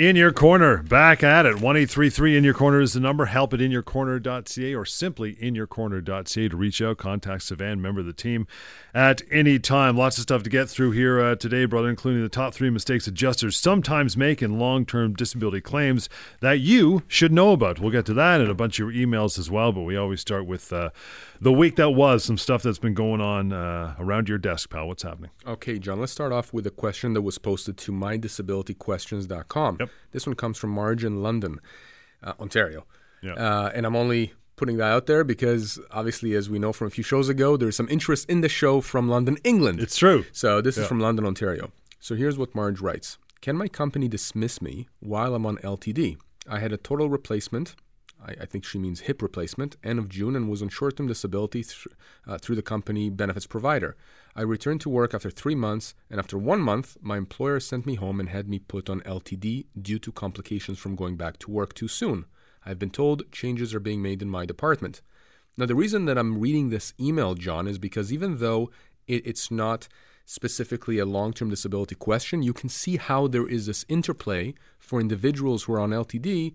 In Your Corner, back at it. 1833 In Your Corner is the number. Help at inyourcorner.ca or simply inyourcorner.ca to reach out. Contact Savan, member of the team, at any time. Lots of stuff to get through here uh, today, brother, including the top three mistakes adjusters sometimes make in long term disability claims that you should know about. We'll get to that and a bunch of your emails as well, but we always start with uh, the week that was, some stuff that's been going on uh, around your desk, pal. What's happening? Okay, John, let's start off with a question that was posted to mydisabilityquestions.com. Yep. This one comes from Marge in London, uh, Ontario. Yeah. Uh, and I'm only putting that out there because obviously, as we know from a few shows ago, there's some interest in the show from London, England. It's true. So this Yeah. is from London, Ontario. So here's what Marge writes Can my company dismiss me while I'm on LTD? I had a total replacement. I, I think she means hip replacement, end of June, and was on short term disability th- uh, through the company benefits provider. I returned to work after three months, and after one month, my employer sent me home and had me put on LTD due to complications from going back to work too soon. I've been told changes are being made in my department. Now, the reason that I'm reading this email, John, is because even though it, it's not specifically a long term disability question, you can see how there is this interplay for individuals who are on LTD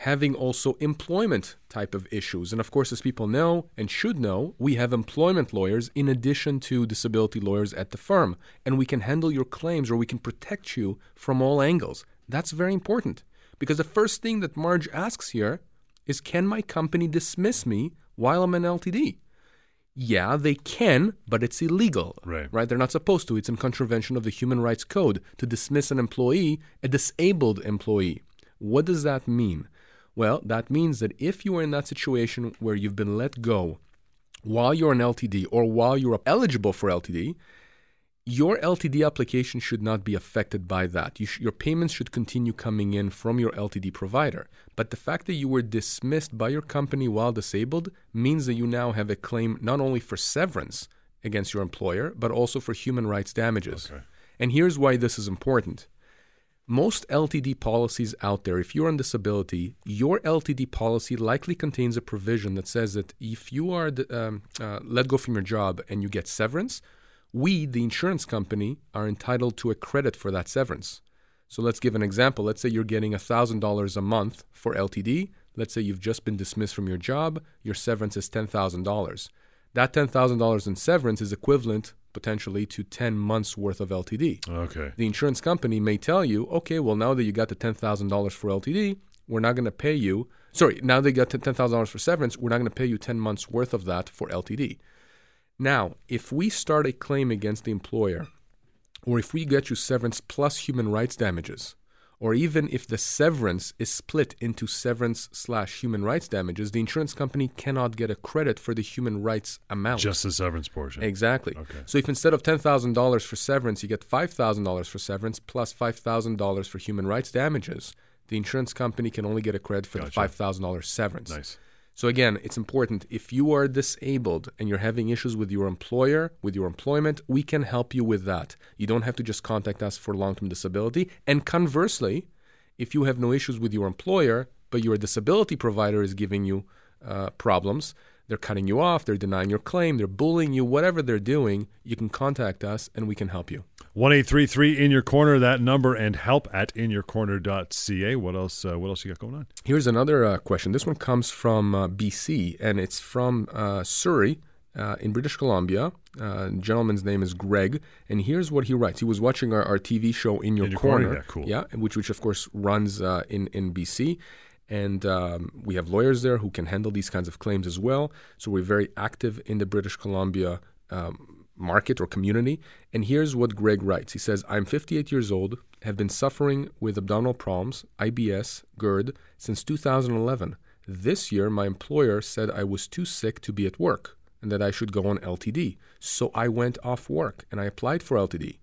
having also employment type of issues. And of course, as people know and should know, we have employment lawyers in addition to disability lawyers at the firm, and we can handle your claims or we can protect you from all angles. That's very important because the first thing that Marge asks here is Can my company dismiss me while I'm an LTD? Yeah, they can, but it's illegal. Right. Right? They're not supposed to. It's in contravention of the Human Rights Code to dismiss an employee, a disabled employee. What does that mean? Well, that means that if you are in that situation where you've been let go while you're on LTD or while you're eligible for LTD, your LTD application should not be affected by that. You sh- your payments should continue coming in from your LTD provider. But the fact that you were dismissed by your company while disabled means that you now have a claim not only for severance against your employer, but also for human rights damages. Okay. And here's why this is important. Most LTD policies out there, if you're on disability, your LTD policy likely contains a provision that says that if you are um, uh, let go from your job and you get severance, we, the insurance company, are entitled to a credit for that severance. So let's give an example. Let's say you're getting $1,000 a month for LTD. Let's say you've just been dismissed from your job, your severance is $10,000. That $10,000 in severance is equivalent potentially to 10 months worth of LTD. Okay. The insurance company may tell you, okay, well, now that you got the $10,000 for LTD, we're not going to pay you. Sorry, now they got $10,000 for severance, we're not going to pay you 10 months worth of that for LTD. Now, if we start a claim against the employer, or if we get you severance plus human rights damages, or even if the severance is split into severance slash human rights damages, the insurance company cannot get a credit for the human rights amount. Just the severance portion. Exactly. Okay. So if instead of ten thousand dollars for severance, you get five thousand dollars for severance plus plus five thousand dollars for human rights damages, the insurance company can only get a credit for the five thousand dollars severance. Nice. So again, it's important. If you are disabled and you're having issues with your employer, with your employment, we can help you with that. You don't have to just contact us for long-term disability. And conversely, if you have no issues with your employer, but your disability provider is giving you uh, problems, they're cutting you off, they're denying your claim, they're bullying you, whatever they're doing, you can contact us and we can help you. One eight three three in your corner. That number and help at inyourcorner.ca. What else? Uh, what else you got going on? Here's another uh, question. This one comes from uh, BC, and it's from uh, Surrey uh, in British Columbia. Uh, gentleman's name is Greg, and here's what he writes. He was watching our, our TV show In Your, In Your Corner, Corner, yeah, cool. yeah, which which of course runs uh, in in BC. And um, we have lawyers there who can handle these kinds of claims as well. So we're very active in the British Columbia um, market or community. And here's what Greg writes. He says, I'm 58 years old, have been suffering with abdominal problems, IBS, GERD, since 2011. This year, my employer said I was too sick to be at work and that I should go on LTD. So I went off work and I applied for LTD.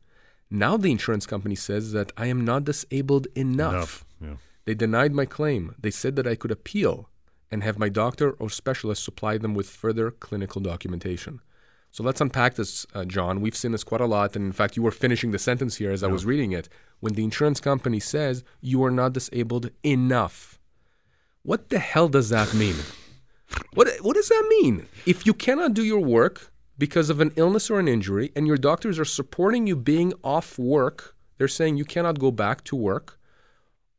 Now the insurance company says that I am not disabled enough. Yeah. They denied my claim. They said that I could appeal and have my doctor or specialist supply them with further clinical documentation. So let's unpack this, uh, John. We've seen this quite a lot. And in fact, you were finishing the sentence here as I was reading it. When the insurance company says you are not disabled enough, what the hell does that mean? what, what does that mean? If you cannot do your work because of an illness or an injury and your doctors are supporting you being off work, they're saying you cannot go back to work,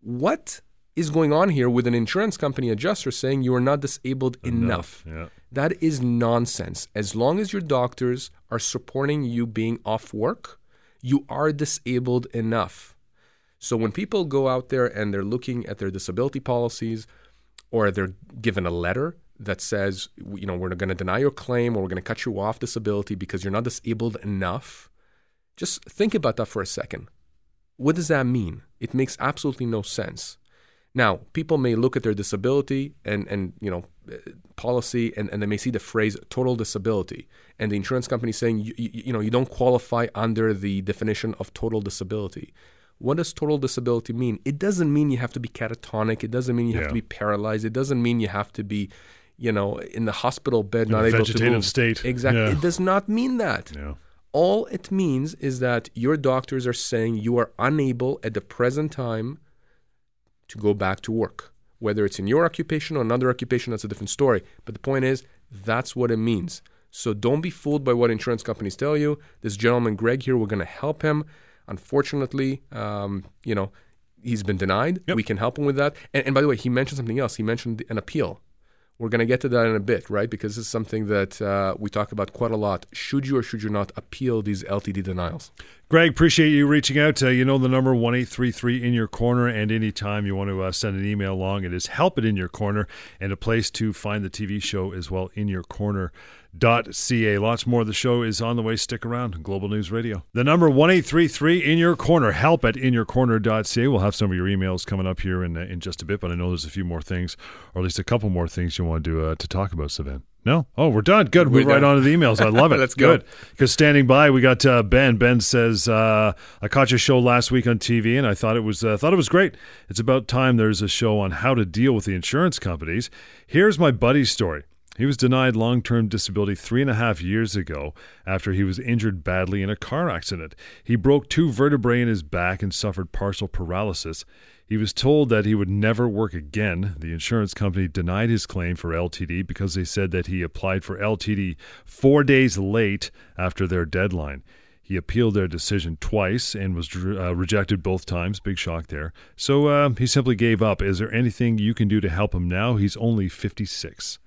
What is going on here with an insurance company adjuster saying you are not disabled enough? enough. Yeah. That is nonsense. As long as your doctors are supporting you being off work, you are disabled enough. So when people go out there and they're looking at their disability policies or they're given a letter that says, you know, we're going to deny your claim or we're going to cut you off disability because you're not disabled enough, just think about that for a second. What does that mean? It makes absolutely no sense. Now, people may look at their disability and, and you know, uh, policy and, and they may see the phrase total disability and the insurance company saying, you, you, you know, you don't qualify under the definition of total disability. What does total disability mean? It doesn't mean you have to be catatonic. It doesn't mean you have to be paralyzed. It doesn't mean you have to be, you know, in the hospital bed, In not a able to vegetative move. state. Exactly. Yeah. It does not mean that. Yeah. All it means is that your doctors are saying you are unable at the present time to go back to work. Whether it's in your occupation or another occupation, that's a different story. But the point is, that's what it means. So don't be fooled by what insurance companies tell you. This gentleman, Greg, here, we're going to help him. Unfortunately, um, you know, he's been denied. Yep. We can help him with that. And, and by the way, he mentioned something else. He mentioned an appeal. We're going to get to that in a bit, right? Because this is something that uh, we talk about quite a lot. Should you or should you not appeal these LTD denials? Greg, appreciate you reaching out. Uh, you know the number one eight three three in your corner, and anytime you want to uh, send an email along, it is help it in your corner, and a place to find the TV show as well in your corner. Ca. Lots more of the show is on the way. Stick around. Global News Radio. The number one eight three three in your corner. Help at inyourcorner.ca. We'll have some of your emails coming up here in in just a bit, but I know there's a few more things, or at least a couple more things you want to uh, to talk about, Savan. No? Oh, we're done. Good. We're, We're right done. on to the emails. I love it. Let's. Good. Because standing by, we got uh, Ben. Ben says, uh, "I caught your show last week on TV, and I thought it was uh, thought it was great. It's about time there's a show on how to deal with the insurance companies. Here's my buddy's story." He was denied long term disability three and a half years ago after he was injured badly in a car accident. He broke two vertebrae in his back and suffered partial paralysis. He was told that he would never work again. The insurance company denied his claim for LTD because they said that he applied for LTD four days late after their deadline. He appealed their decision twice and was uh, rejected both times. Big shock there. So uh, he simply gave up. Is there anything you can do to help him now? He's only 56.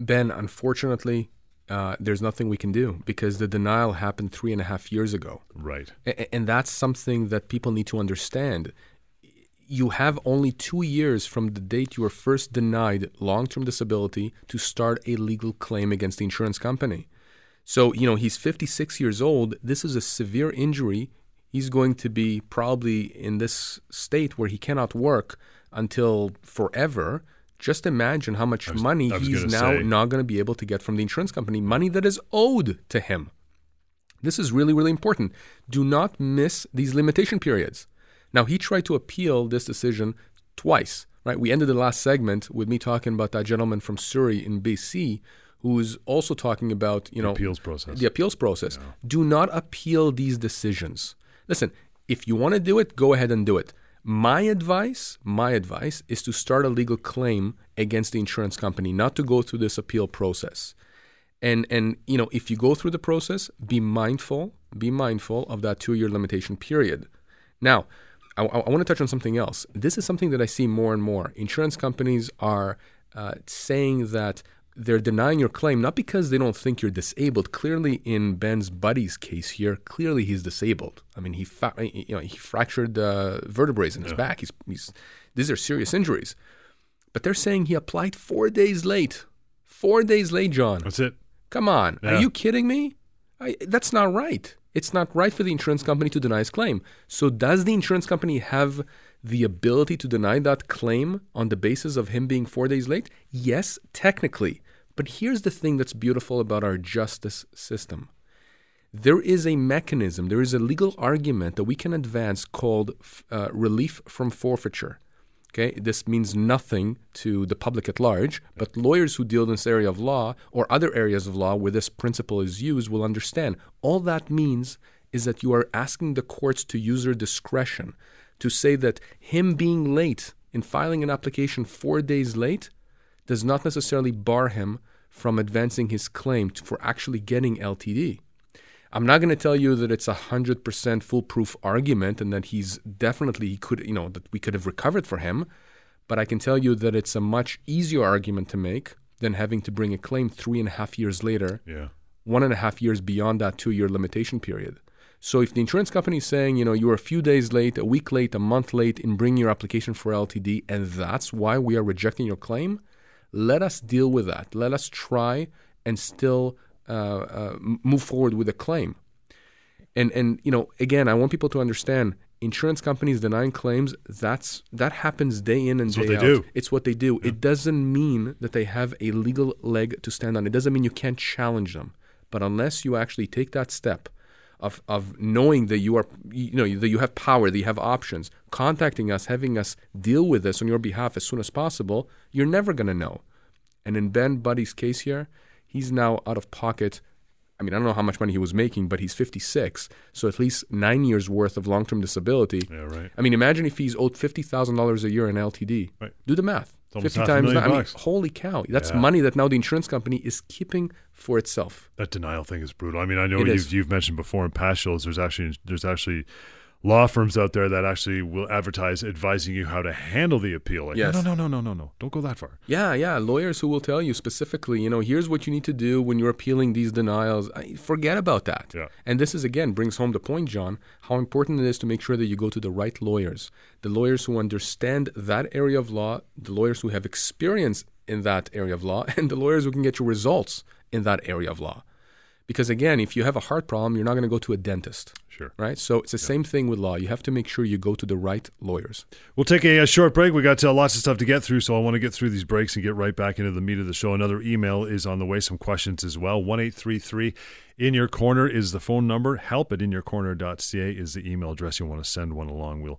Ben, unfortunately, uh, there's nothing we can do because the denial happened three and a half years ago. Right. A- And that's something that people need to understand. You have only two years from the date you were first denied long term disability to start a legal claim against the insurance company. So, you know, he's 56 years old. This is a severe injury. He's going to be probably in this state where he cannot work until forever. Just imagine how much was- money he's now say. not going to be able to get from the insurance company, money that is owed to him. This is really, really important. Do not miss these limitation periods. Now, he tried to appeal this decision twice, right? We ended the last segment with me talking about that gentleman from Surrey in BC who's also talking about, you know, Appeals process. the appeals process. Do not appeal these decisions. Listen, if you want to do it, go ahead and do it. My advice, my advice is to start a legal claim against the insurance company, not to go through this appeal process. And and you know, if you go through the process, be mindful, be mindful of that two-year limitation period. Now, I, I want to touch on something else. This is something that I see more and more. Insurance companies are uh, saying that they're denying your claim not because they don't think you're disabled. Clearly, in Ben's buddy's case here, clearly he's disabled. I mean, he fa- you know he fractured uh, vertebrae in his back. He's, he's these are serious injuries. But they're saying he applied four days late. Four days late, John. That's it. Come on. Yeah. Are you kidding me? I, that's not right. It's not right for the insurance company to deny his claim. So, does the insurance company have the ability to deny that claim on the basis of him being four days late? Yes, technically. But here's the thing that's beautiful about our justice system there is a mechanism, there is a legal argument that we can advance called uh, relief from forfeiture. Okay, this means nothing to the public at large, but lawyers who deal in this area of law or other areas of law where this principle is used will understand. All that means is that you are asking the courts to use their discretion to say that him being late in filing an application four days late does not necessarily bar him from advancing his claim to, for actually getting LTD. I'm not going to tell you that it's a hundred percent foolproof argument and that he's definitely he could you know that we could have recovered for him, but I can tell you that it's a much easier argument to make than having to bring a claim three and a half years later, Yeah. one and a half years beyond that two year limitation period. So if the insurance company is saying, you know, you're a few days late, a week late, a month late in bringing your application for LTD, and that's why we are rejecting your claim, let us deal with that. Let us try and still uh, uh, move forward with a claim. And and you know, again, I want people to understand insurance companies denying claims. That's that happens day in and That's day out. do. It's what they do. It doesn't mean that they have a legal leg to stand on. It doesn't mean you can't challenge them. But unless you actually take that step of of knowing that you are you know that you have power, that you have options, contacting us, having us deal with this on your behalf as soon as possible, you're never going to know. And in Ben Buddy's case here, he's now out of pocket. I mean, I don't know how much money he was making, but he's 56, so at least nine years worth of long-term disability. Yeah, right. I mean, imagine if he's owed fifty thousand dollars a year in LTD. Right. Do the math. Fifty times. that- I mean, holy cow! That's Yeah. money that now the insurance company is keeping for itself. That denial thing is brutal. I mean, I know It you've is. you've mentioned before in past shows. There's actually there's actually law firms out there that actually will advertise advising you how to handle the appeal. Like, Yes. no, no, no, no, no, no, don't go that far. Yeah, yeah. Lawyers who will tell you specifically, you know, here's what you need to do when you're appealing these denials. I, forget about that. Yeah. And this is again brings home the point, John, how important it is to make sure that you go to the right lawyers, the lawyers who understand that area of law, the lawyers who have experience in that area of law, and the lawyers who can get you results in that area of law. Because again, if you have a heart problem, you're not going to go to a dentist, Sure. right? So it's the same thing with law. You have to make sure you go to the right lawyers. We'll take a, a short break. We got uh, lots of stuff to get through, so I want to get through these breaks and get right back into the meat of the show. Another email is on the way, some questions as well. One eight three three in your corner is the phone number. Help at inyourcorner.ca is the email address you want to send one along. We'll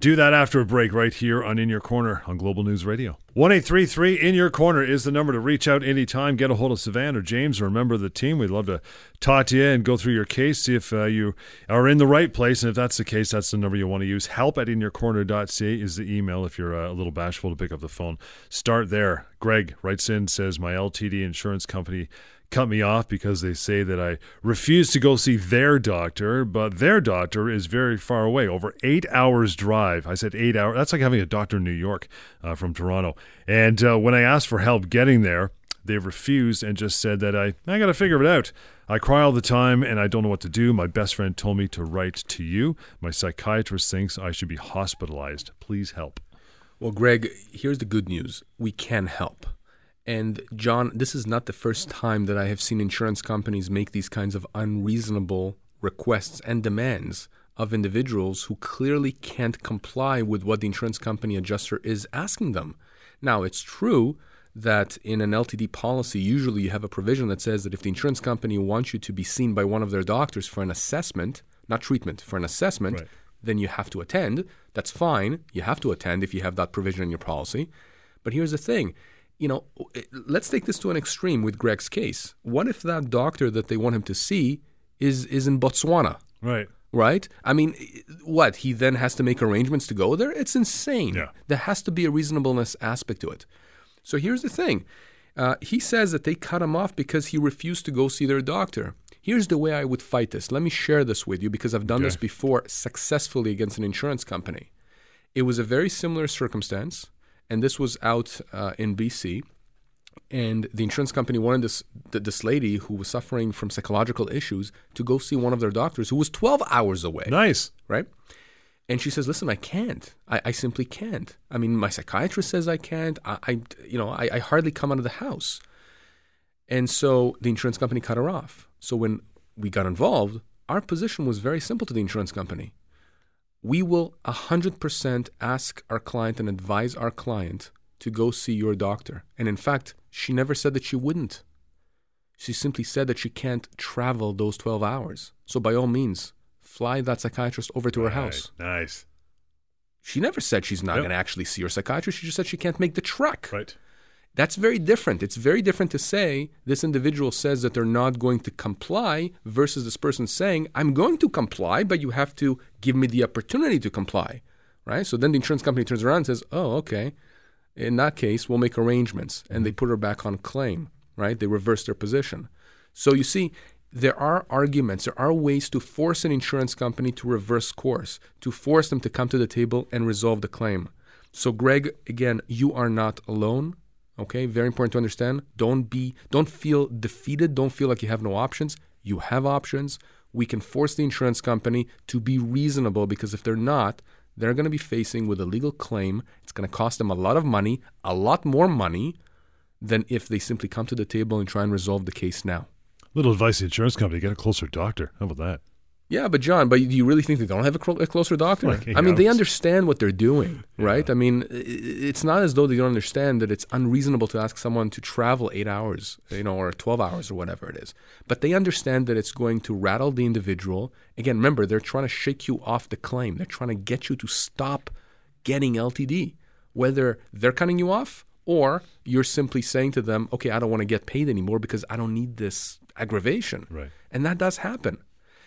do that after a break right here on In Your Corner on Global News Radio. One eight three three in your corner is the number to reach out anytime. Get a hold of Savannah or James or a member of the team. We'd love to talk to you and go through your case, see if uh, you are in the right place. And if that's the case, that's the number you want to use. Help at inyourcorner.ca is the email if you're uh, a little bashful to pick up the phone. Start there. Greg writes in, says, My LTD insurance company cut me off because they say that I refuse to go see their doctor, but their doctor is very far away, over eight hours drive. I said eight hours. That's like having a doctor in New York uh, from Toronto. And uh, when I asked for help getting there, they refused and just said that I, I got to figure it out. I cry all the time and I don't know what to do. My best friend told me to write to you. My psychiatrist thinks I should be hospitalized. Please help. Well, Greg, here's the good news. We can help. And John, this is not the first time that I have seen insurance companies make these kinds of unreasonable requests and demands of individuals who clearly can't comply with what the insurance company adjuster is asking them. Now, it's true that in an LTD policy, usually you have a provision that says that if the insurance company wants you to be seen by one of their doctors for an assessment, not treatment, for an assessment, Right. then you have to attend. That's fine. You have to attend if you have that provision in your policy. But here's the thing you know, let's take this to an extreme with Greg's case. What if that doctor that they want him to see is, is in Botswana? Right. right? I mean, what? He then has to make arrangements to go there? It's insane. Yeah. There has to be a reasonableness aspect to it. So here's the thing uh, he says that they cut him off because he refused to go see their doctor. Here's the way I would fight this. Let me share this with you because I've done Okay. this before successfully against an insurance company. It was a very similar circumstance, and this was out uh, in BC and the insurance company wanted this th- this lady who was suffering from psychological issues to go see one of their doctors who was 12 hours away. Nice. right? And she says listen i can't. I, I simply can't. I mean my psychiatrist says i can't. I, I you know I, I hardly come out of the house. And so the insurance company cut her off. So when we got involved our position was very simple to the insurance company we will 100% ask our client and advise our client to go see your doctor. And in fact, she never said that she wouldn't. She simply said that she can't travel those 12 hours. So by all means, fly that psychiatrist over to her house. Nice. She never said she's not Yep. going to actually see her psychiatrist. She just said she can't make the trek. Right. That's very different. It's very different to say this individual says that they're not going to comply versus this person saying, I'm going to comply, but you have to give me the opportunity to comply. Right? So then the insurance company turns around and says, Oh, okay. In that case, we'll make arrangements. And they put her back on claim. Right? They reverse their position. So you see, there are arguments, there are ways to force an insurance company to reverse course, to force them to come to the table and resolve the claim. So, Greg, again, you are not alone. Okay, very important to understand. Don't be, don't feel defeated. Don't feel like you have no options. You have options. We can force the insurance company to be reasonable because if they're not, they're going to be facing with a legal claim. It's going to cost them a lot of money, a lot more money than if they simply come to the table and try and resolve the case now. Little advice to the insurance company: get a closer doctor. How about that? Yeah, but John, but do you really think they don't have a, cl- a closer doctor? Like, I mean, they understand what they're doing, Yeah. right? I mean, it's not as though they don't understand that it's unreasonable to ask someone to travel eight hours, you know, or 12 hours or whatever it is. But they understand that it's going to rattle the individual. Again, remember, they're trying to shake you off the claim. They're trying to get you to stop getting LTD, whether they're cutting you off or you're simply saying to them, okay, I don't want to get paid anymore because I don't need this aggravation. Right. And that does happen.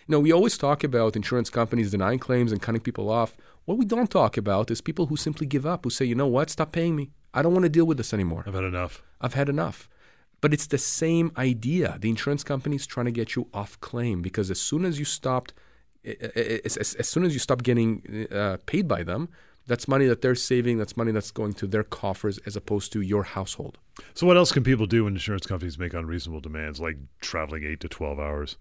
You know, we always talk about insurance companies denying claims and cutting people off. What we don't talk about is people who simply give up, who say, you know what, stop paying me. I don't want to deal with this anymore. I've had enough. I've had enough. But it's the same idea. The insurance company's trying to get you off claim because as soon as you stopped, eh, eh, eh, as, as, as soon as you stop getting uh, paid by them, that's money that they're saving. That's money that's going to their coffers as opposed to your household. So, what else can people do when insurance companies make unreasonable demands, like traveling eight to twelve hours?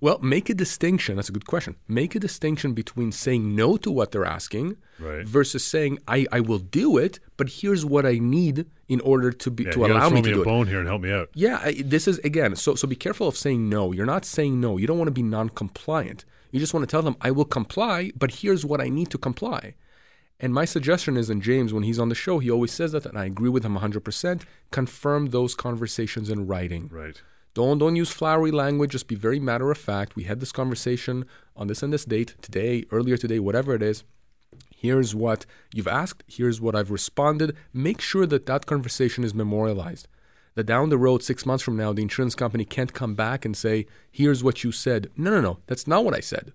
Well, make a distinction. That's a good question. Make a distinction between saying no to what they're asking Right. versus saying I, I will do it, but here's what I need in order to be Yeah, to allow me to me do a it. bone here and help me out. Yeah, I- this is again. So so be careful of saying no. You're not saying no. You don't want to be non-compliant. You just want to tell them I will comply, but here's what I need to comply. And my suggestion is, and James, when he's on the show, he always says that, and I agree with him 100%. Confirm those conversations in writing. Right. Don't don't use flowery language. Just be very matter of fact. We had this conversation on this and this date today, earlier today, whatever it is. Here's what you've asked. Here's what I've responded. Make sure that that conversation is memorialized. That down the road, six months from now, the insurance company can't come back and say, "Here's what you said." No, no, no. That's not what I said,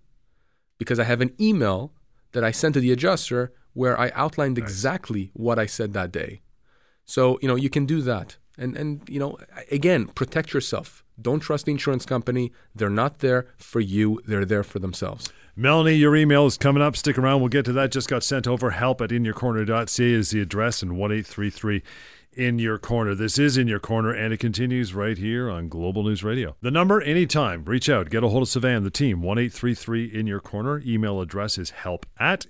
because I have an email that I sent to the adjuster where I outlined exactly what I said that day. So, you know, you can do that. And and you know, again, protect yourself. Don't trust the insurance company. They're not there for you. They're there for themselves. Melanie, your email is coming up. Stick around. We'll get to that. Just got sent over. Help at inyourcorner.ca is the address and 1833 in your corner. This is in your corner, and it continues right here on Global News Radio. The number anytime. Reach out. Get a hold of Savan, the team. 1833 in your corner. Email address is help at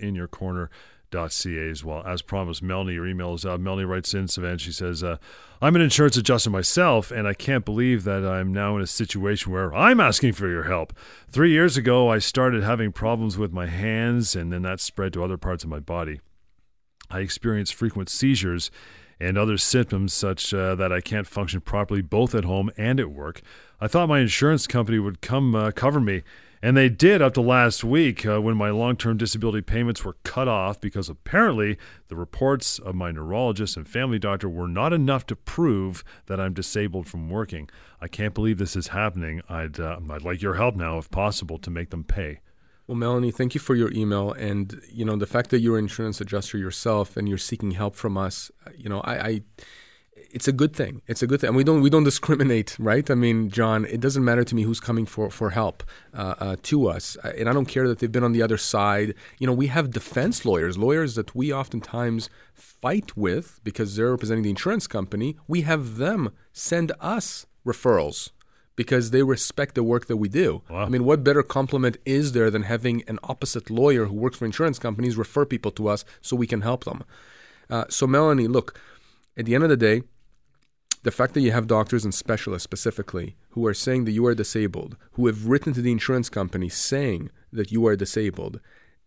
inyourcorner.ca as well. As promised, Melanie, your email is up. Melanie writes in, Savan, she says, uh, I'm an insurance adjuster myself, and I can't believe that I'm now in a situation where I'm asking for your help. Three years ago, I started having problems with my hands, and then that spread to other parts of my body. I experience frequent seizures and other symptoms such uh, that I can't function properly both at home and at work. I thought my insurance company would come uh, cover me, and they did up to last week uh, when my long term disability payments were cut off because apparently the reports of my neurologist and family doctor were not enough to prove that I'm disabled from working. I can't believe this is happening. I'd, uh, I'd like your help now, if possible, to make them pay. Well, Melanie, thank you for your email, and you know the fact that you're an insurance adjuster yourself and you're seeking help from us. You know, I, I it's a good thing. It's a good thing, and we don't we don't discriminate, right? I mean, John, it doesn't matter to me who's coming for for help uh, uh, to us, and I don't care that they've been on the other side. You know, we have defense lawyers, lawyers that we oftentimes fight with because they're representing the insurance company. We have them send us referrals because they respect the work that we do. Wow. I mean, what better compliment is there than having an opposite lawyer who works for insurance companies refer people to us so we can help them? Uh, so, Melanie, look, at the end of the day, the fact that you have doctors and specialists specifically who are saying that you are disabled, who have written to the insurance company saying that you are disabled,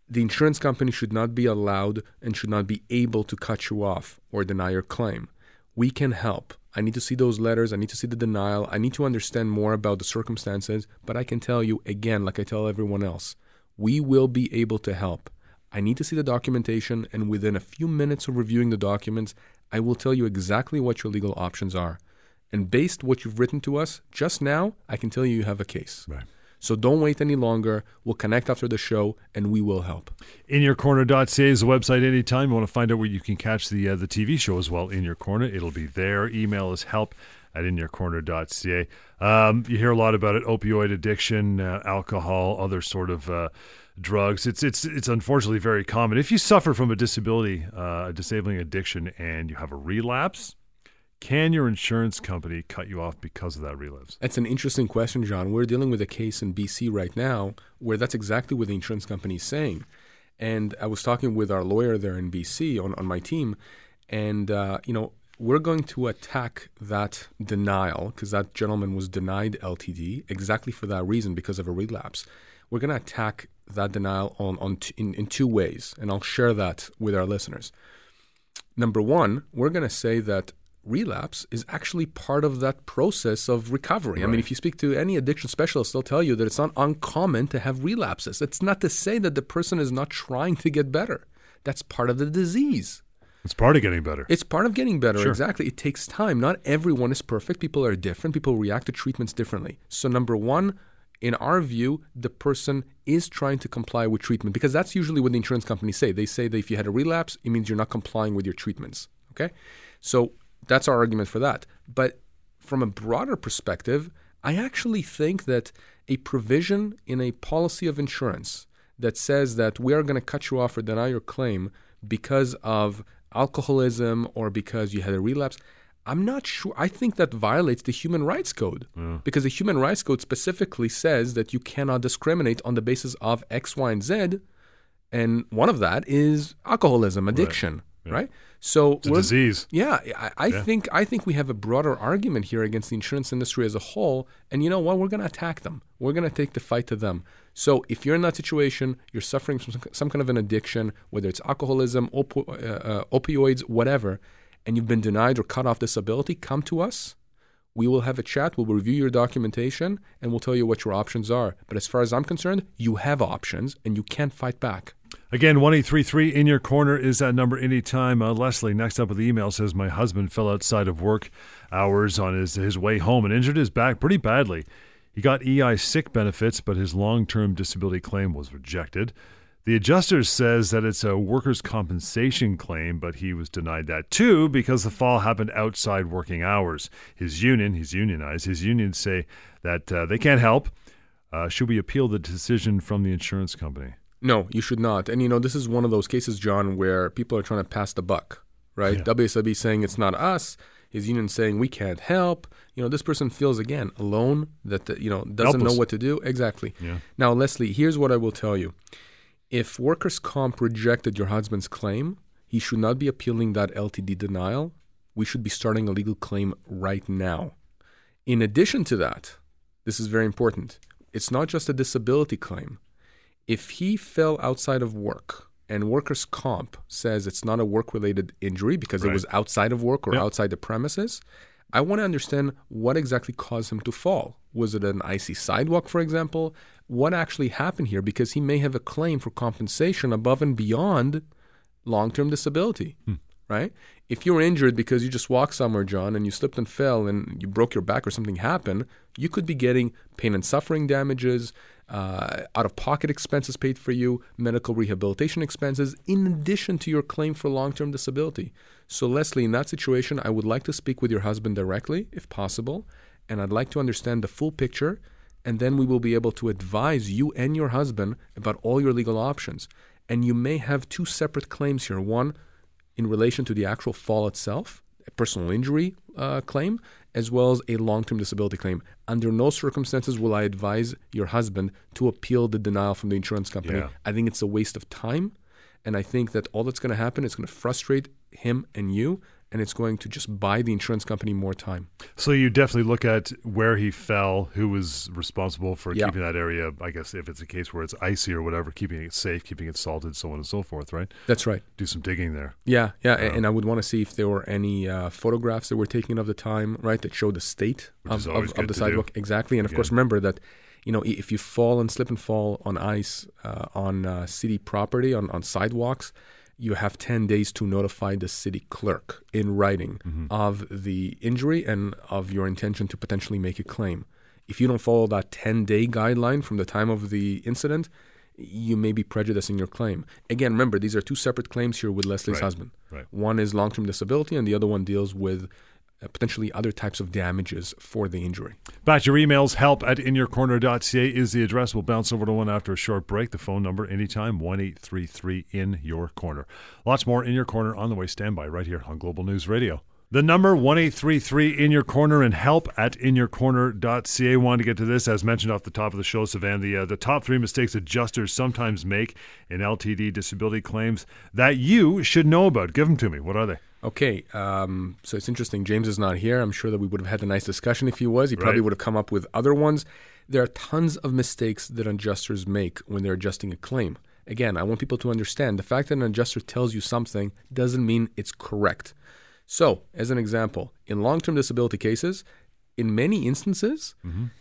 the insurance company should not be allowed and should not be able to cut you off or deny your claim. We can help. I need to see those letters. I need to see the denial. I need to understand more about the circumstances. But I can tell you again, like I tell everyone else, we will be able to help. I need to see the documentation, and within a few minutes of reviewing the documents, I will tell you exactly what your legal options are. And based what you've written to us just now, I can tell you you have a case. Right. So don't wait any longer. We'll connect after the show, and we will help. InYourCorner.ca is the website anytime. You want to find out where you can catch the uh, the TV show as well, In Your Corner. It'll be there. Email is help at inyourcorner.ca. Um, you hear a lot about it: opioid addiction, uh, alcohol, other sort of uh, drugs. It's it's it's unfortunately very common. If you suffer from a disability, uh, a disabling addiction, and you have a relapse, can your insurance company cut you off because of that relapse? That's an interesting question, John. We're dealing with a case in BC right now where that's exactly what the insurance company is saying. And I was talking with our lawyer there in BC on, on my team, and uh, you know we're going to attack that denial because that gentleman was denied LTD exactly for that reason because of a relapse. We're going to attack that denial on, on t- in, in two ways, and I'll share that with our listeners. Number one, we're going to say that relapse is actually part of that process of recovery. Right. I mean, if you speak to any addiction specialist, they'll tell you that it's not uncommon to have relapses. It's not to say that the person is not trying to get better. That's part of the disease. It's part of getting better. It's part of getting better, Sure. exactly. It takes time. Not everyone is perfect. People are different. People react to treatments differently. So, number one, in our view, the person is trying to comply with treatment because that's usually what the insurance companies say. They say that if you had a relapse, it means you're not complying with your treatments. Okay? So, that's our argument for that. But from a broader perspective, I actually think that a provision in a policy of insurance that says that we are going to cut you off or deny your claim because of alcoholism or because you had a relapse, I'm not sure. I think that violates the Human Rights Code because the Human Rights Code specifically says that you cannot discriminate on the basis of X, Y, and Z. And one of that is alcoholism, addiction, right? So It's a disease. yeah, I, I Yeah. think I think we have a broader argument here against the insurance industry as a whole. And you know what? We're going to attack them. We're going to take the fight to them. So if you're in that situation, you're suffering from some, some kind of an addiction, whether it's alcoholism, opo- uh, uh, opioids, whatever, and you've been denied or cut off disability, come to us. We will have a chat. We'll review your documentation, and we'll tell you what your options are. But as far as I'm concerned, you have options, and you can't fight back. Again, 1833 in your corner is that number anytime. Uh, Leslie, next up with the email says, My husband fell outside of work hours on his, his way home and injured his back pretty badly. He got EI sick benefits, but his long term disability claim was rejected. The adjuster says that it's a workers' compensation claim, but he was denied that too because the fall happened outside working hours. His union, he's unionized, his unions say that uh, they can't help. Uh, should we appeal the decision from the insurance company? No, you should not. And you know, this is one of those cases, John, where people are trying to pass the buck, right? Yeah. WSIB saying it's not us, his union saying we can't help. You know, this person feels again alone that uh, you know doesn't know what to do. Exactly. Yeah. Now, Leslie, here's what I will tell you: if workers' comp rejected your husband's claim, he should not be appealing that LTD denial. We should be starting a legal claim right now. In addition to that, this is very important. It's not just a disability claim if he fell outside of work and workers' comp says it's not a work related injury because it was outside of work or Yep. outside the premises, I want to understand what exactly caused him to fall. Was it an icy sidewalk, for example? What actually happened here? Because he may have a claim for compensation above and beyond long term disability, right? If you're injured because you just walked somewhere, John, and you slipped and fell and you broke your back or something happened, you could be getting pain and suffering damages, uh, out of pocket expenses paid for you, medical rehabilitation expenses, in addition to your claim for long term disability. So, Leslie, in that situation, I would like to speak with your husband directly, if possible, and I'd like to understand the full picture, and then we will be able to advise you and your husband about all your legal options. And you may have two separate claims here one in relation to the actual fall itself, a personal injury uh, claim, as well as a long term disability claim. Under no circumstances will I advise your husband to appeal the denial from the insurance company. Yeah. I think it's a waste of time. And I think that all that's going to happen is going to frustrate him and you, and it's going to just buy the insurance company more time. So you definitely look at where he fell, who was responsible for Yeah. keeping that area. I guess if it's a case where it's icy or whatever, keeping it safe, keeping it salted, so on and so forth. Right? That's right. Do some digging there. Yeah, yeah, Yeah. and I would want to see if there were any uh, photographs that were taken of the time, right, that show the state of, of, of the to do. sidewalk. Exactly, and of Yeah. course, remember that, you know, if you fall and slip and fall on ice uh, on uh, city property on on sidewalks, you have ten days to notify the city clerk in writing Mm-hmm. of the injury and of your intention to potentially make a claim. If you don't follow that ten day guideline from the time of the incident. You may be prejudicing your claim. Again, remember, these are two separate claims here with Leslie's Right. husband. Right. One is long term disability, and the other one deals with Uh, potentially other types of damages for the injury. Back your emails. Help at inyourcorner.ca is the address. We'll bounce over to one after a short break. The phone number anytime, 1 833 in your corner. Lots more in your corner on the way. Stand by right here on Global News Radio. The number 1833 in your corner and help at inyourcorner.ca. Want to get to this as mentioned off the top of the show, Savan. The uh, the top three mistakes adjusters sometimes make in LTD disability claims that you should know about. Give them to me. What are they? Okay, um, so it's interesting. James is not here. I'm sure that we would have had a nice discussion if he was. He probably Right. would have come up with other ones. There are tons of mistakes that adjusters make when they're adjusting a claim. Again, I want people to understand the fact that an adjuster tells you something doesn't mean it's correct. So, as an example, in long term disability cases, in many instances,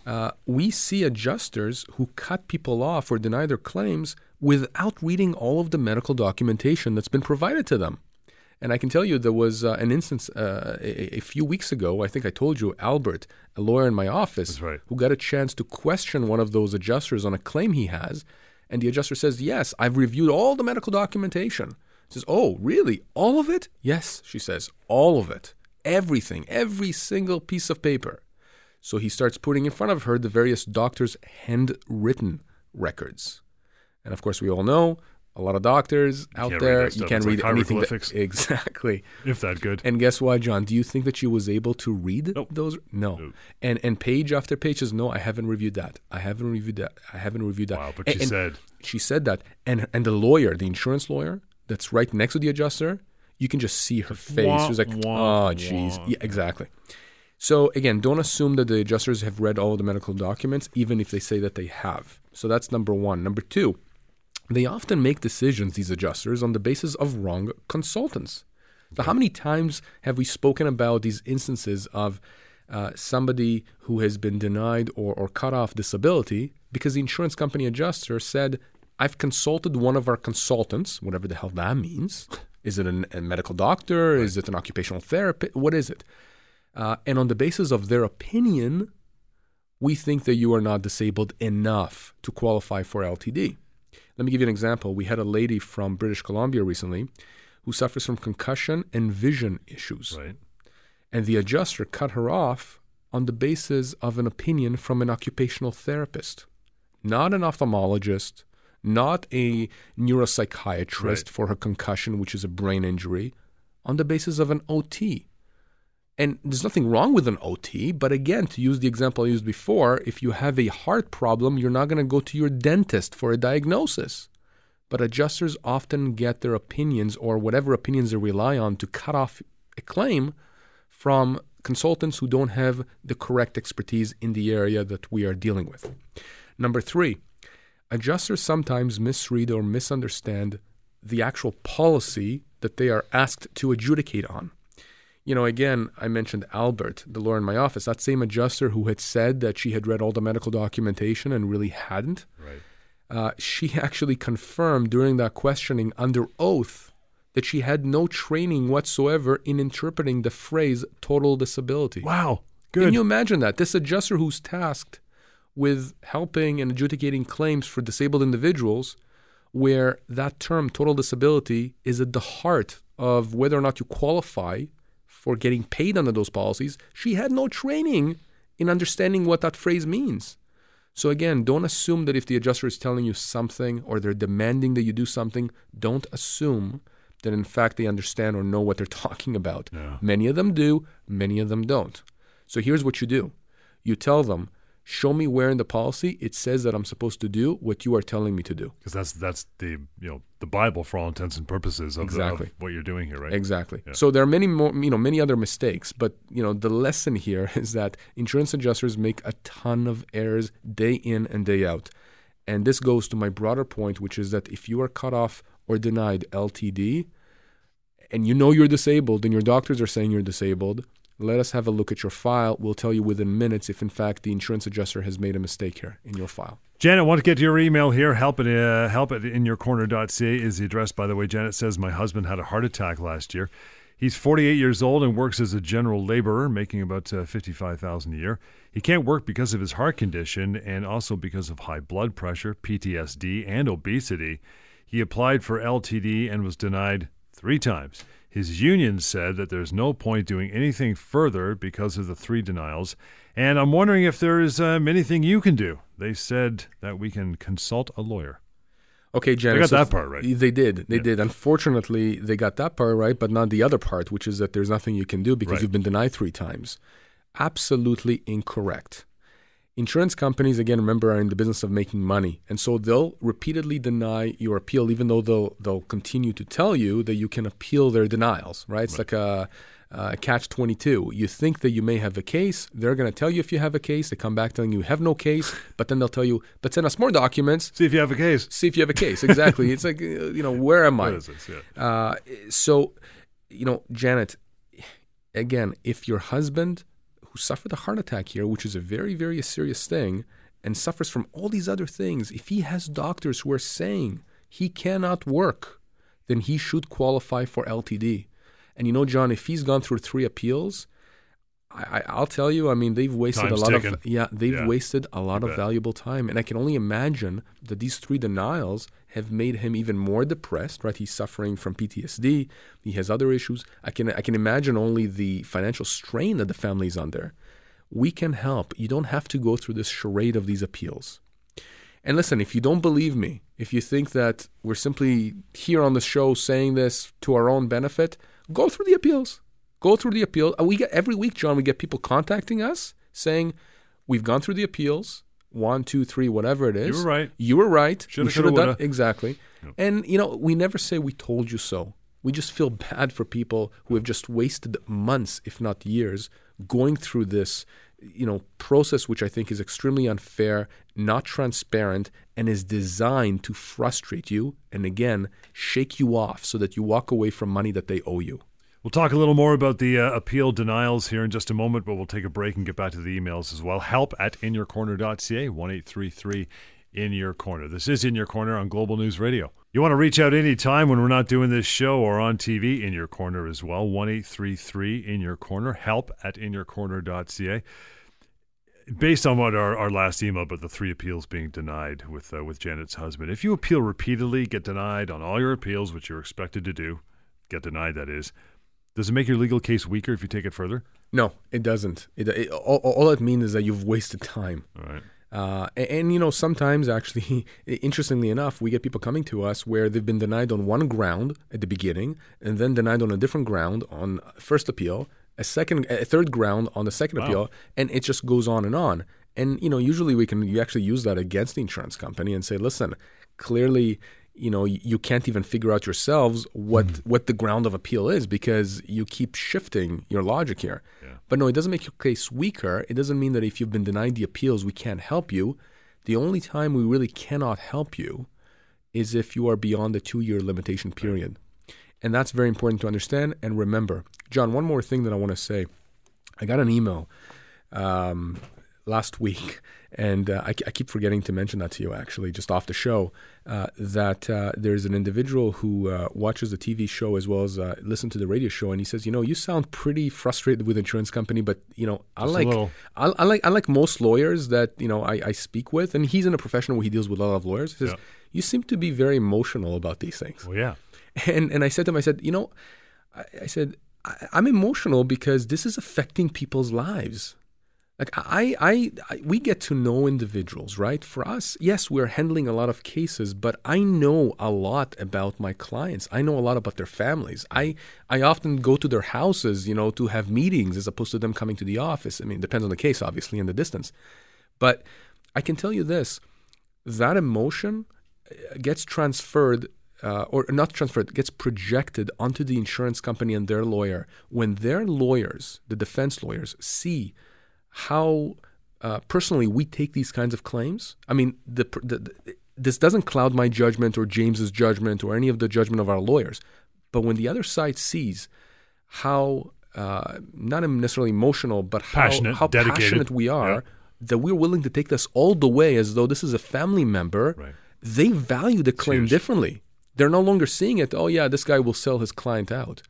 uh, we see adjusters who cut people off or deny their claims without reading all of the medical documentation that's been provided to them. And I can tell you there was uh, an instance uh, a, a few weeks ago. I think I told you, Albert, a lawyer in my office, right. who got a chance to question one of those adjusters on a claim he has. And the adjuster says, Yes, I've reviewed all the medical documentation. Says, Oh, really? All of it? Yes, she says, all of it. Everything, every single piece of paper. So he starts putting in front of her the various doctors' handwritten records. And of course, we all know a lot of doctors out can't there, you can't It's like read anything. That, exactly. If that good. And guess what, John? Do you think that she was able to read Nope. those? No. Nope. And and page after page says, no, I haven't reviewed that. I haven't reviewed that. I haven't reviewed that. Wow, but And- she and said- she said that, and and the lawyer, the insurance lawyer, that's right next to the adjuster, you can just see her face. wah, She's like, wah, oh, jeez. Yeah, exactly. So again, don't assume that the adjusters have read all the medical documents, even if they say that they have. So that's number one. Number two, they often make decisions, these adjusters, on the basis of wrong consultants. So, how many times have we spoken about these instances of uh, somebody who has been denied or, or cut off disability because the insurance company adjuster said, I've consulted one of our consultants, whatever the hell that means. Is it an, a medical doctor? Is it an occupational therapist? What is it? Uh, and on the basis of their opinion, we think that you are not disabled enough to qualify for LTD. Let me give you an example. We had a lady from British Columbia recently who suffers from concussion and vision issues. Right. And the adjuster cut her off on the basis of an opinion from an occupational therapist, not an ophthalmologist, not a neuropsychiatrist Right. for her concussion, which is a brain injury, on the basis of an OT. And there's nothing wrong with an OT, but again, to use the example I used before, if you have a heart problem, you're not going to go to your dentist for a diagnosis. But adjusters often get their opinions or whatever opinions they rely on to cut off a claim from consultants who don't have the correct expertise in the area that we are dealing with. Number three, adjusters sometimes misread or misunderstand the actual policy that they are asked to adjudicate on. You know, again, I mentioned Albert, the lawyer in my office, that same adjuster who had said that she had read all the medical documentation and really hadn't. Right. Uh, she actually confirmed during that questioning under oath that she had no training whatsoever in interpreting the phrase total disability. Wow. Good. Can you imagine that? This adjuster who's tasked with helping and adjudicating claims for disabled individuals, where that term total disability is at the heart of whether or not you qualify for getting paid under those policies, she had no training in understanding what that phrase means. So again, don't assume that if the adjuster is telling you something or they're demanding that you do something, don't assume that in fact they understand or know what they're talking about. Yeah. Many of them do, many of them don't. So here's what you do. You tell them, show me where in the policy it says that I'm supposed to do what you are telling me to do. Because that's that's the you know the Bible for all intents and purposes of, the- of Exactly. what you're doing here, right? Exactly. Yeah. So there are many more, you know, many other mistakes, but you know, the lesson here is that insurance adjusters make a ton of errors day in and day out. And this goes to my broader point, which is that if you are cut off or denied LTD and you know you're disabled and your doctors are saying you're disabled, let us have a look at your file. We'll tell you within minutes if in fact the insurance adjuster has made a mistake here in your file. Janet, want to get to your email here. Help at, uh, help at inyourcorner.ca is the address, by the way. Janet says, My husband had a heart attack last year. He's 48 years old and works as a general laborer, making about uh, 55000 a year. He can't work because of his heart condition and also because of high blood pressure, PTSD, and obesity. He applied for LTD and was denied three times. His union said that there's no point doing anything further because of the three denials. And I'm wondering if there is um, anything you can do. They said that we can consult a lawyer. Okay, Janet. They got so that part right. They did. They Yeah. did. Unfortunately, they got that part right, but not the other part, which is that there's nothing you can do because Right. you've been denied three times. Absolutely incorrect. Insurance companies, again, remember, are in the business of making money, and so they'll repeatedly deny your appeal, even though they'll they'll continue to tell you that you can appeal their denials. Right? It's like a, a catch twenty two. You think that you may have a case, they're going to tell you if you have a case. They come back telling you you have no case, but then they'll tell you, but send us more documents See if you have a case. see if you have a case. Exactly. it's like, you know, where am I? What is this? Yeah. Uh, so, you know, Janet, again, if your husband, who suffered a heart attack here, which is a very, very serious thing, and suffers from all these other things, if he has doctors who are saying he cannot work, then he should qualify for LTD. And you know, John, if he's gone through three appeals, I, I, I'll tell you, I mean, they've wasted Time's a lot of yeah, they've Yeah. wasted a lot You of bet. valuable time, and I can only imagine that these three denials have made him even more depressed. Right, he's suffering from PTSD. He has other issues. I can I can imagine only the financial strain that the family's under. We can help. You don't have to go through this charade of these appeals. And listen, if you don't believe me, if you think that we're simply here on the show saying this to our own benefit, go through the appeals. Go through the appeal. Uh, We get every week, John. We get people contacting us saying, "We've gone through the appeals, one, two, three, whatever it is. You were right. You were right. Shoulda, we should have done woulda." exactly." And you know, we never say we told you so. We just feel bad for people who have just wasted months, if not years, going through this, you know, process which I think is extremely unfair, not transparent, and is designed to frustrate you and again shake you off so that you walk away from money that they owe you. We'll talk a little more about the uh, appeal denials here in just a moment, but we'll take a break and get back to the emails as well. Help at inyourcorner.ca, 1 833 In Your Corner. This is In Your Corner on Global News Radio. You want to reach out anytime when we're not doing this show or on TV, In Your Corner as well, 1 833 In Your Corner. Help at inyourcorner.ca. Based on what our, our last email about the three appeals being denied with uh, with Janet's husband, if you appeal repeatedly, get denied on all your appeals, which you're expected to do, get denied that is, does it make your legal case weaker if you take it further? No, it doesn't. It, it, all, all it means is that you've wasted time. All right. Uh, and, and, you know, sometimes actually, interestingly enough, we get people coming to us where they've been denied on one ground at the beginning, and then denied on a different ground on first appeal, a second, a third ground on the second Wow. appeal, and it just goes on and on. And you know, usually we can you actually use that against the insurance company and say, listen, clearly. You know, you can't even figure out yourselves what what the ground of appeal is because you keep shifting your logic here. Yeah. But no, it doesn't make your case weaker. It doesn't mean that if you've been denied the appeals, we can't help you. The only time we really cannot help you is if you are beyond the two year limitation period. And that's very important to understand and remember. John, one more thing that I want to say. I got an email um, last week, and uh, I, I keep forgetting to mention that to you actually, just off the show, uh, that uh, there's an individual who uh, watches the TV show as well as uh, listen to the radio show, and he says, you know, you sound pretty frustrated with insurance company, but you know, I Just a like. I, I like, I like most lawyers that you know I, I speak with, and he's in a profession where he deals with a lot of lawyers. He says, Yeah. you seem to be very emotional about these things. Well, yeah. And and I said to him, I said, you know, I, I said I'm emotional because this is affecting people's lives. Like I, I, I, we get to know individuals, right? For us, yes, we're handling a lot of cases, but I know a lot about my clients. I know a lot about their families. I, I often go to their houses, you know, to have meetings as opposed to them coming to the office. I mean, it depends on the case, obviously, and the distance. But I can tell you this: that emotion uh, gets transferred uh, or not transferred, gets projected onto the insurance company and their lawyer when their lawyers, the defense lawyers, see how uh, personally we take these kinds of claims. I mean, the, the, the, this doesn't cloud my judgment or James's judgment or any of the judgment of our lawyers. But when the other side sees how uh, not necessarily emotional, but how Passionate, how dedicated. passionate we are, Yeah. that we're willing to take this all the way as though this is a family member, Right. they value the claim differently. They're no longer seeing it. Oh yeah, this guy will sell his client out.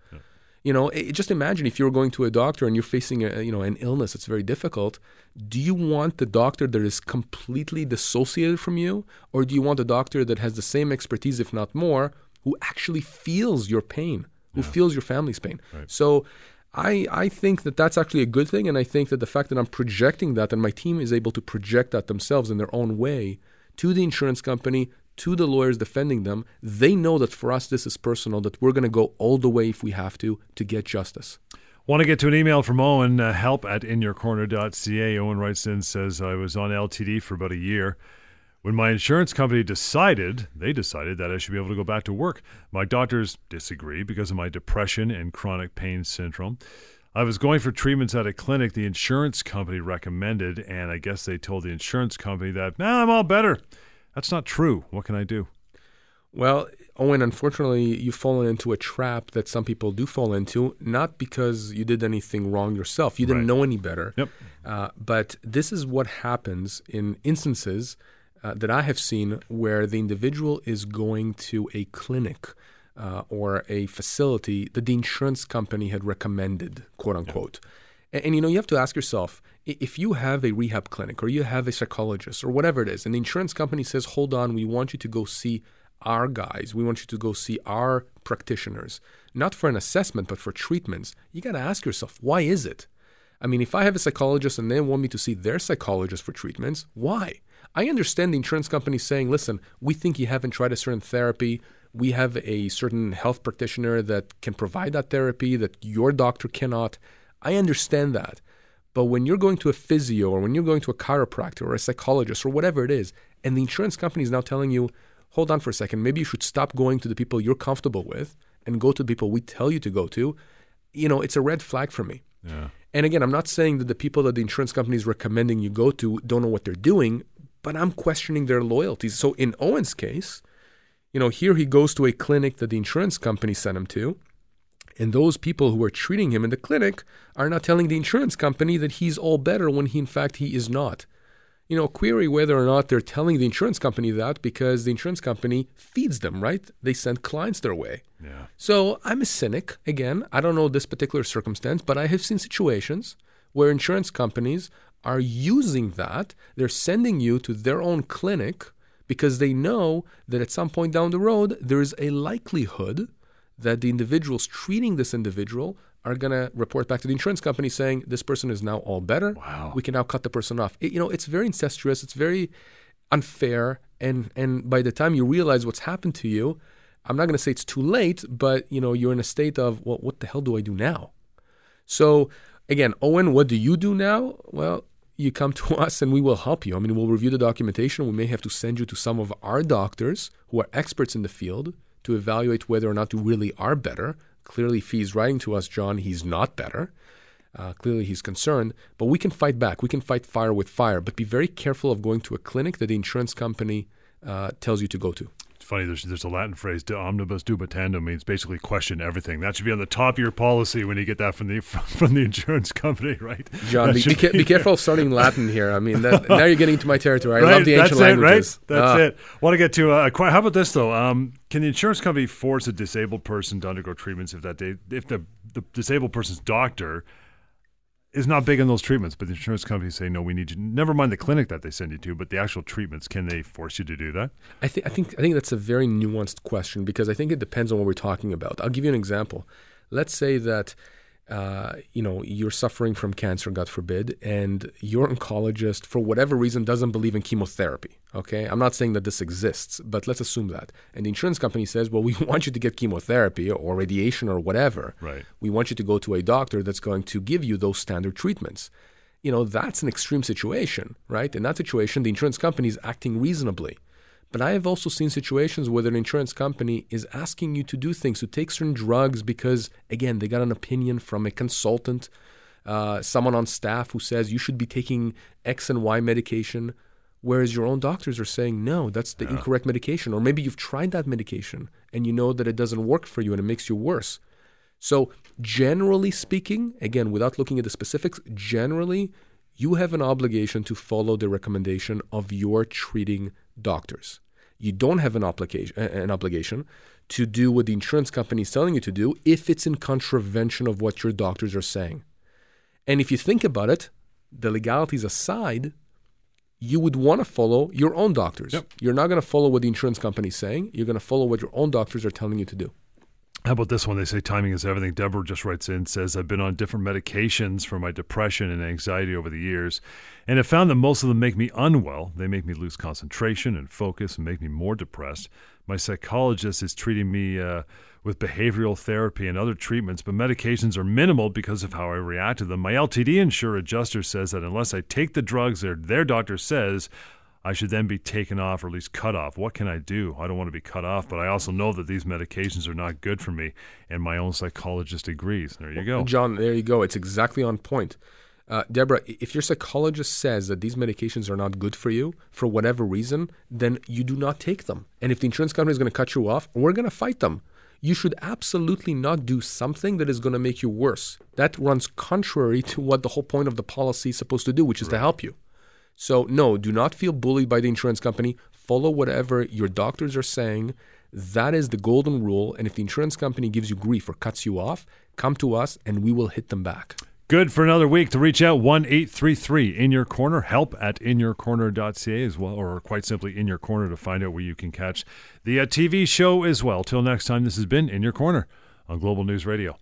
You know, it, just imagine if you're going to a doctor and you're facing a you know an illness that's very difficult. Do you want the doctor that is completely dissociated from you, or do you want a doctor that has the same expertise, if not more, who actually feels your pain, who feels your family's pain. So I, I think that that's actually a good thing. And I think that the fact that I'm projecting that and my team is able to project that themselves in their own way to the insurance company, to the lawyers defending them, they know that for us this is personal, that we're going to go all the way if we have to to get justice. Want to get to an email from Owen, uh, help at inyourcorner.ca. Owen writes in, says, I was on LTD for about a year. When my insurance company decided, they decided that I should be able to go back to work. My doctors disagree because of my depression and chronic pain syndrome. I was going for treatments at a clinic the insurance company recommended, and I guess they told the insurance company that, nah, I'm all better. That's not true. What can I do? Well, Owen, unfortunately, you've fallen into a trap that some people do fall into, not because you did anything wrong yourself. You didn't Right. know any better. Yep. Uh, but this is what happens in instances uh, that I have seen where the individual is going to a clinic uh, or a facility that the insurance company had recommended, quote unquote. And, and you know, you have to ask yourself if you have a rehab clinic or you have a psychologist or whatever it is, and the insurance company says, hold on, we want you to go see our guys, we want you to go see our practitioners, not for an assessment, but for treatments, you got to ask yourself, why is it? I mean, if I have a psychologist and they want me to see their psychologist for treatments, why? I understand the insurance company saying, listen, we think you haven't tried a certain therapy. We have a certain health practitioner that can provide that therapy that your doctor cannot. I understand that. But when you're going to a physio or when you're going to a chiropractor or a psychologist or whatever it is, and the insurance company is now telling you, hold on for a second, maybe you should stop going to the people you're comfortable with and go to the people we tell you to go to, you know, it's a red flag for me. Yeah. And again, I'm not saying that the people that the insurance company is recommending you go to don't know what they're doing, but I'm questioning their loyalties. So in Owen's case, you know, here he goes to a clinic that the insurance company sent him to, and those people who are treating him in the clinic are now telling the insurance company that he's all better when he in fact he is not. You know, query whether or not they're telling the insurance company that because the insurance company feeds them, right? They send clients their way. Yeah. So I'm a cynic. Again, I don't know this particular circumstance, but I have seen situations where insurance companies are using that. They're sending you to their own clinic because they know that at some point down the road, there is a likelihood that the individuals treating this individual are going to report back to the insurance company saying this person is now all better. Wow. We can now cut the person off. It- you know, it's very incestuous. It's very unfair. And and by the time you realize what's happened to you, I'm not going to say it's too late, but you know, you're in a state of, well, what the hell do I do now? So again, Owen, what do you do now? Well, you come to us and we will help you. I mean, we'll review the documentation. We may have to send you to some of our doctors who are experts in the field to evaluate whether or not you really are better. Clearly, if he's writing to us, John, he's not better. Uh, clearly, he's concerned, but we can fight back. We can fight fire with fire, but be very careful of going to a clinic that the insurance company uh, tells you to go to. Funny. There's there's a Latin phrase, "De omnibus dubitandum," means basically question everything. That should be on the top of your policy when you get that from the from the insurance company, right? John, be, be, be careful starting Latin here. I mean, that, now you're getting into my territory. I love the ancient That's languages. it, right? That's Ah. it. Want to get to uh, how about this though? Um, can the insurance company force a disabled person to undergo treatments if that they, if the the disabled person's doctor is not big on those treatments, but the insurance companies say no, we need you. Never mind the clinic that they send you to, but the actual treatments. Can they force you to do that? I think I think I think that's a very nuanced question because I think it depends on what we're talking about. I'll give you an example. Let's say that uh, you know you're suffering from cancer, God forbid, and your oncologist, for whatever reason, doesn't believe in chemotherapy. Okay, I'm not saying that this exists, but let's assume that. And the insurance company says, "Well, we want you to get chemotherapy or radiation or whatever. Right. We want you to go to a doctor that's going to give you those standard treatments." You know, that's an extreme situation, right? In that situation, the insurance company is acting reasonably. But I have also seen situations where an insurance company is asking you to do things, to take certain drugs because, again, they got an opinion from a consultant, uh, someone on staff who says you should be taking X and Y medication, whereas your own doctors are saying, no, that's the incorrect medication. Or maybe you've tried that medication and you know that it doesn't work for you and it makes you worse. So, generally speaking, again, without looking at the specifics, generally, you have an obligation to follow the recommendation of your treating doctors. You don't have an obligation, an obligation to do what the insurance company is telling you to do if it's in contravention of what your doctors are saying. And if you think about it, the legalities aside, you would want to follow your own doctors. Yep. You're not going to follow what the insurance company is saying. You're going to follow what your own doctors are telling you to do. How about this one? They say timing is everything. Deborah just writes in, says, I've been on different medications for my depression and anxiety over the years, and have found that most of them make me unwell. They make me lose concentration and focus and make me more depressed. My psychologist is treating me uh, with behavioral therapy and other treatments, but medications are minimal because of how I react to them. My LTD insurer adjuster says that unless I take the drugs their, their doctor says, I should then be taken off or at least cut off. What can I do? I don't want to be cut off, but I also know that these medications are not good for me, and my own psychologist agrees. There you go. John, there you go. It's exactly on point. Uh, Deborah, if your psychologist says that these medications are not good for you for whatever reason, then you do not take them. And if the insurance company is going to cut you off, we're going to fight them. You should absolutely not do something that is going to make you worse. That runs contrary to what the whole point of the policy is supposed to do, which is right. to help you. So, no, do not feel bullied by the insurance company. Follow whatever your doctors are saying. That is the golden rule. And if the insurance company gives you grief or cuts you off, come to us and we will hit them back. Good for another week to reach out 1 833 in your corner, help at inyourcorner.ca as well, or quite simply in your corner to find out where you can catch the uh, TV show as well. Till next time, this has been In Your Corner on Global News Radio.